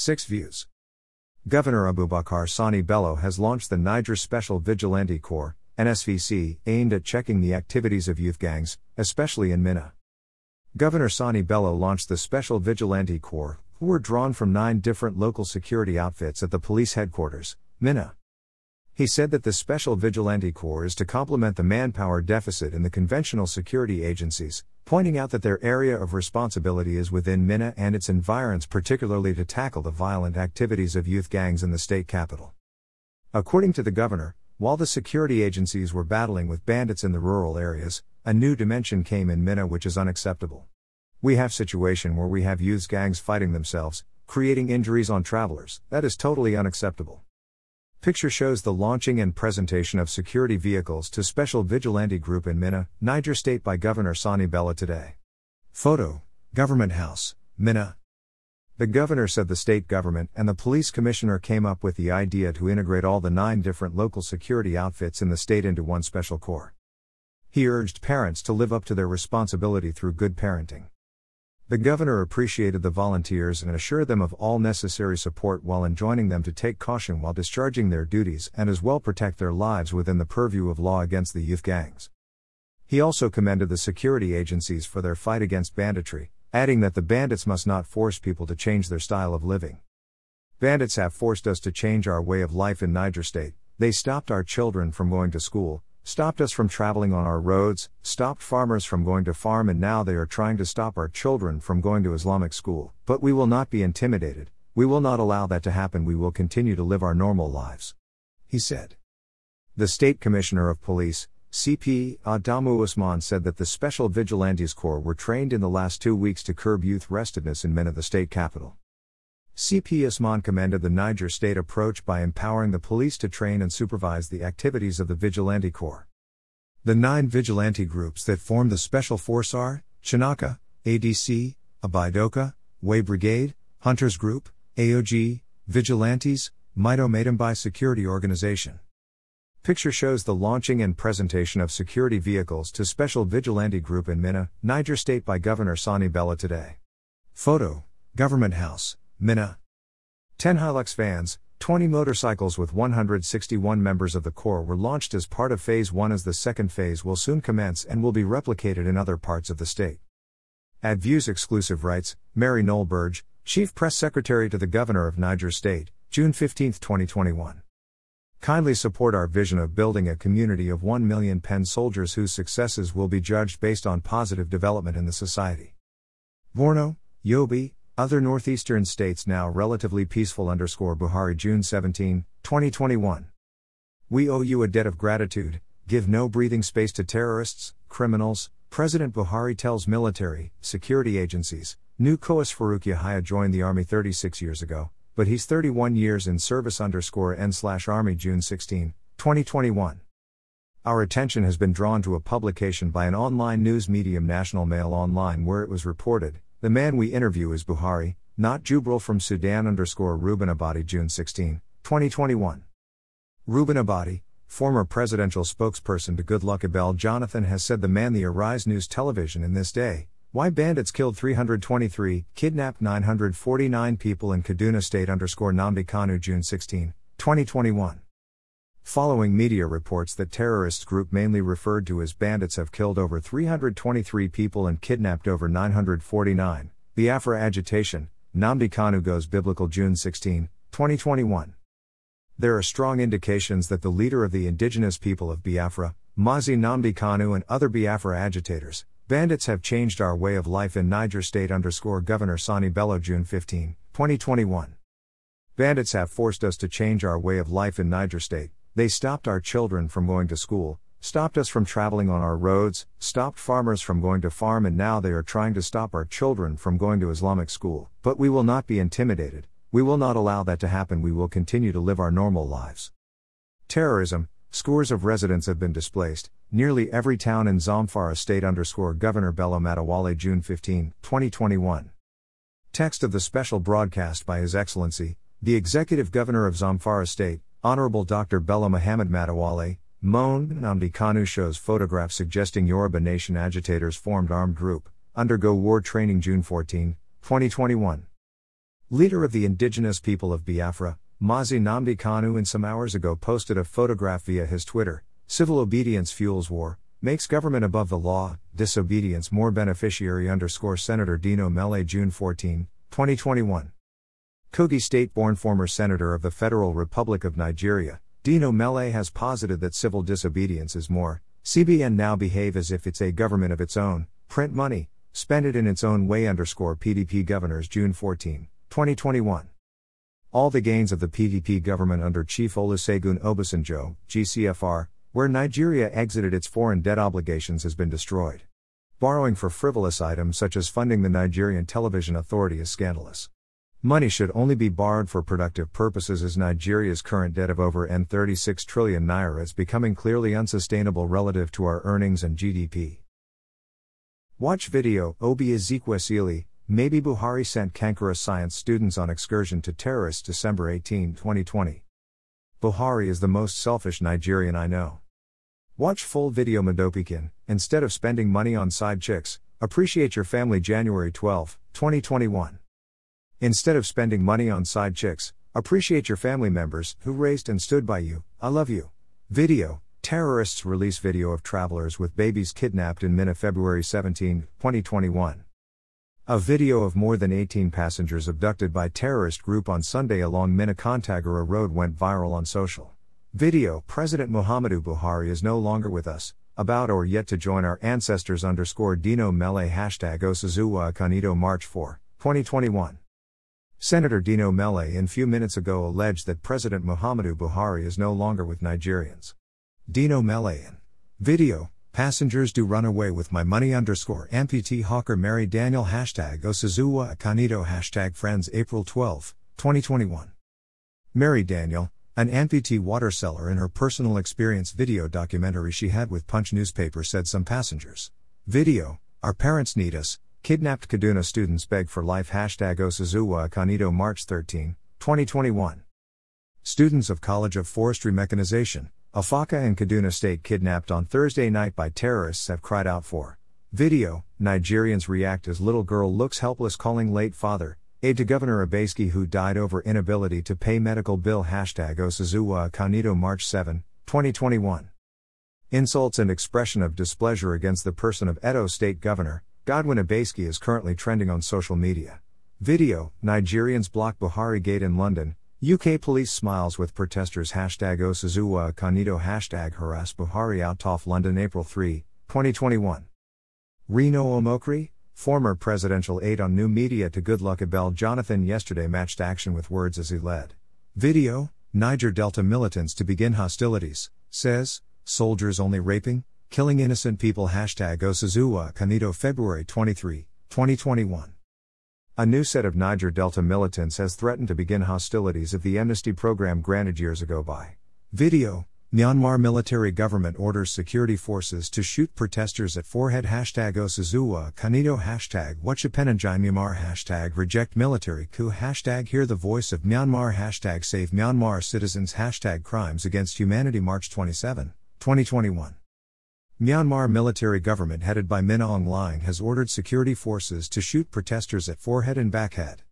6 views. Governor Abubakar Sani Bello has launched the Niger Special Vigilante Corps, NSVC, aimed at checking the activities of youth gangs, especially in Minna. Governor Sani Bello launched the Special Vigilante Corps, who were drawn from nine different local security outfits at the police headquarters, Minna. He said that the Special Vigilante Corps is to complement the manpower deficit in the conventional security agencies, pointing out that their area of responsibility is within Minna and its environs, particularly to tackle the violent activities of youth gangs in the state capital. According to the governor, while the security agencies were battling with bandits in the rural areas, a new dimension came in Minna which is unacceptable. We have situation where we have youth gangs fighting themselves, creating injuries on travelers. That is totally unacceptable. Picture shows the launching and presentation of security vehicles to Special Vigilante Group in Minna, Niger State by Governor Sani Bello today. Photo Government House, Minna. The governor said the state government and the police commissioner came up with the idea to integrate all the nine different local security outfits in the state into one special corps. He urged parents to live up to their responsibility through good parenting. The governor appreciated the volunteers and assured them of all necessary support while enjoining them to take caution while discharging their duties and as well protect their lives within the purview of law against the youth gangs. He also commended the security agencies for their fight against banditry, adding that the bandits must not force people to change their style of living. Bandits have forced us to change our way of life in Niger State, they stopped our children from going to school, stopped us from traveling on our roads, stopped farmers from going to farm, and now they are trying to stop our children from going to Islamic school. But we will not be intimidated, we will not allow that to happen, we will continue to live our normal lives. He said. The State Commissioner of Police, CP Adamu Usman said that the Special Vigilantes Corps were trained in the last two weeks to curb youth restiveness in men of the state capital. CP Usman commended the Niger State approach by empowering the police to train and supervise the activities of the Vigilante Corps. The nine vigilante groups that form the Special Force are Chinaka, ADC, Abidoka, Way Brigade, Hunters Group, AOG, Vigilantes, Mito Matambai Security Organization. Picture shows the launching and presentation of security vehicles to Special Vigilante Group in Minna, Niger State by Governor Sani Bello today. Photo Government House, Minna. 10 Hilux vans, 20 motorcycles with 161 members of the Corps were launched as part of Phase 1 as the second phase will soon commence and will be replicated in other parts of the state. At Views exclusive rights, Mary Noel-Berje, Chief Press Secretary to the Governor of Niger State, June 15, 2021. Kindly support our vision of building a community of 1 million pen soldiers whose successes will be judged based on positive development in the society. Borno, Yobe, other northeastern states now relatively peaceful underscore Buhari June 17, 2021. We owe you a debt of gratitude, give no breathing space to terrorists, criminals, President Buhari tells military, security agencies. New COAS Farouk Yahya joined the army 36 years ago, but he's 31 years in service underscore N slash army June 16, 2021. Our attention has been drawn to a publication by an online news medium National Mail Online where it was reported, the man we interview is Buhari, not Jubril from Sudan underscore Reuben Abati June 16, 2021. Reuben Abati, former presidential spokesperson to Goodluck Ebele Jonathan has said the man the Arise News Television in this day, why bandits killed 323, kidnapped 949 people in Kaduna State underscore Nnamdi Kanu June 16, 2021. Following media reports that terrorist group mainly referred to as bandits have killed over 323 people and kidnapped over 949, Biafra agitation, Nnamdi Kanu goes biblical June 16, 2021. There are strong indications that the leader of the indigenous people of Biafra, Mazi Nnamdi Kanu and other Biafra agitators, bandits have changed our way of life in Niger State underscore Governor Sani Bello June 15, 2021. Bandits have forced us to change our way of life in Niger State, they stopped our children from going to school, stopped us from traveling on our roads, stopped farmers from going to farm, and now they are trying to stop our children from going to Islamic school. But we will not be intimidated, we will not allow that to happen, we will continue to live our normal lives. Terrorism, scores of residents have been displaced, nearly every town in Zamfara state underscore Governor Bello Matawalle June 15, 2021. Text of the special broadcast by His Excellency, the Executive Governor of Zamfara State, Honorable Dr. Bello Muhammad Matawalle, Moan Nnamdi Kanu shows photograph suggesting Yoruba Nation agitators formed armed group, undergo war training June 14, 2021. Leader of the indigenous people of Biafra, Mazi Nnamdi Kanu in some hours ago posted a photograph via his Twitter. Civil obedience fuels war, makes government above the law, disobedience more beneficiary underscore Senator Dino Melaye June 14, 2021. Kogi state born former senator of the Federal Republic of Nigeria, Dino Melaye has posited that civil disobedience is more. CBN now behave as if it's a government of its own, print money, spend it in its own way underscore PDP governors June 14, 2021. All the gains of the PDP government under Chief Olusegun Obasanjo, GCFR, where Nigeria exited its foreign debt obligations has been destroyed. Borrowing for frivolous items such as funding the Nigerian Television Authority is scandalous. Money should only be borrowed for productive purposes as Nigeria's current debt of over N36 trillion naira is becoming clearly unsustainable relative to our earnings and GDP. Watch video Oby Ezekwesili, maybe Buhari sent Kankara science students on excursion to terrorists December 18, 2020. Buhari is the most selfish Nigerian I know. Watch full video Madopikin, instead of spending money on side chicks, appreciate your family January 12, 2021. Instead of spending money on side chicks, appreciate your family members who raised and stood by you. I love you. Video Terrorists release video of travelers with babies kidnapped in Minna February 17, 2021. A video of more than 18 passengers abducted by terrorist group on Sunday along Minna Kontagora Road went viral on social. Video President Muhammadu Buhari is no longer with us, about or yet to join our ancestors underscore Dino Melaye hashtag Osazuwa Akanito March 4, 2021. Senator Dino Melaye in few minutes ago alleged that President Muhammadu Buhari is no longer with Nigerians. Dino Melaye in video, passengers do run away with my money underscore amputee hawker Mary Daniel hashtag Osazuwa Akanito hashtag friends April 12, 2021. Mary Daniel, an amputee water seller in her personal experience video documentary she had with Punch newspaper said some passengers. Video, our parents need us, Kidnapped Kaduna students beg for life. Hashtag Osazuwa Akanito March 13, 2021. Students of College of Forestry Mechanization, Afaka and Kaduna State kidnapped on Thursday night by terrorists have cried out for. Video Nigerians react as little girl looks helpless calling late father, aide to Governor Obaseki who died over inability to pay medical bill. Hashtag Osazuwa Akanito March 7, 2021. Insults and expression of displeasure against the person of Edo State Governor, Godwin Obaseki is currently trending on social media. Video Nigerians block Buhari Gate in London. UK police smiles with protesters. Hashtag Osazuwa Akanito Hashtag harass Buhari out off London April 3, 2021. Reno Omokri, former presidential aide on new media to Goodluck Ebele Jonathan yesterday matched action with words as he led. Video Niger Delta militants to begin hostilities, says, soldiers only raping, Killing Innocent People Hashtag Osazuwa Akanito February 23, 2021. A new set of Niger Delta militants has threatened to begin hostilities if the amnesty program granted years ago by video. Myanmar military government orders security forces to shoot protesters at forehead hashtag Osazuwa Akanito hashtag Wachapenanjai Myanmar hashtag reject military coup hashtag hear the voice of Myanmar hashtag save Myanmar citizens hashtag crimes against humanity March 27, 2021. Myanmar military government headed by Min Aung Hlaing has ordered security forces to shoot protesters at forehead and backhead.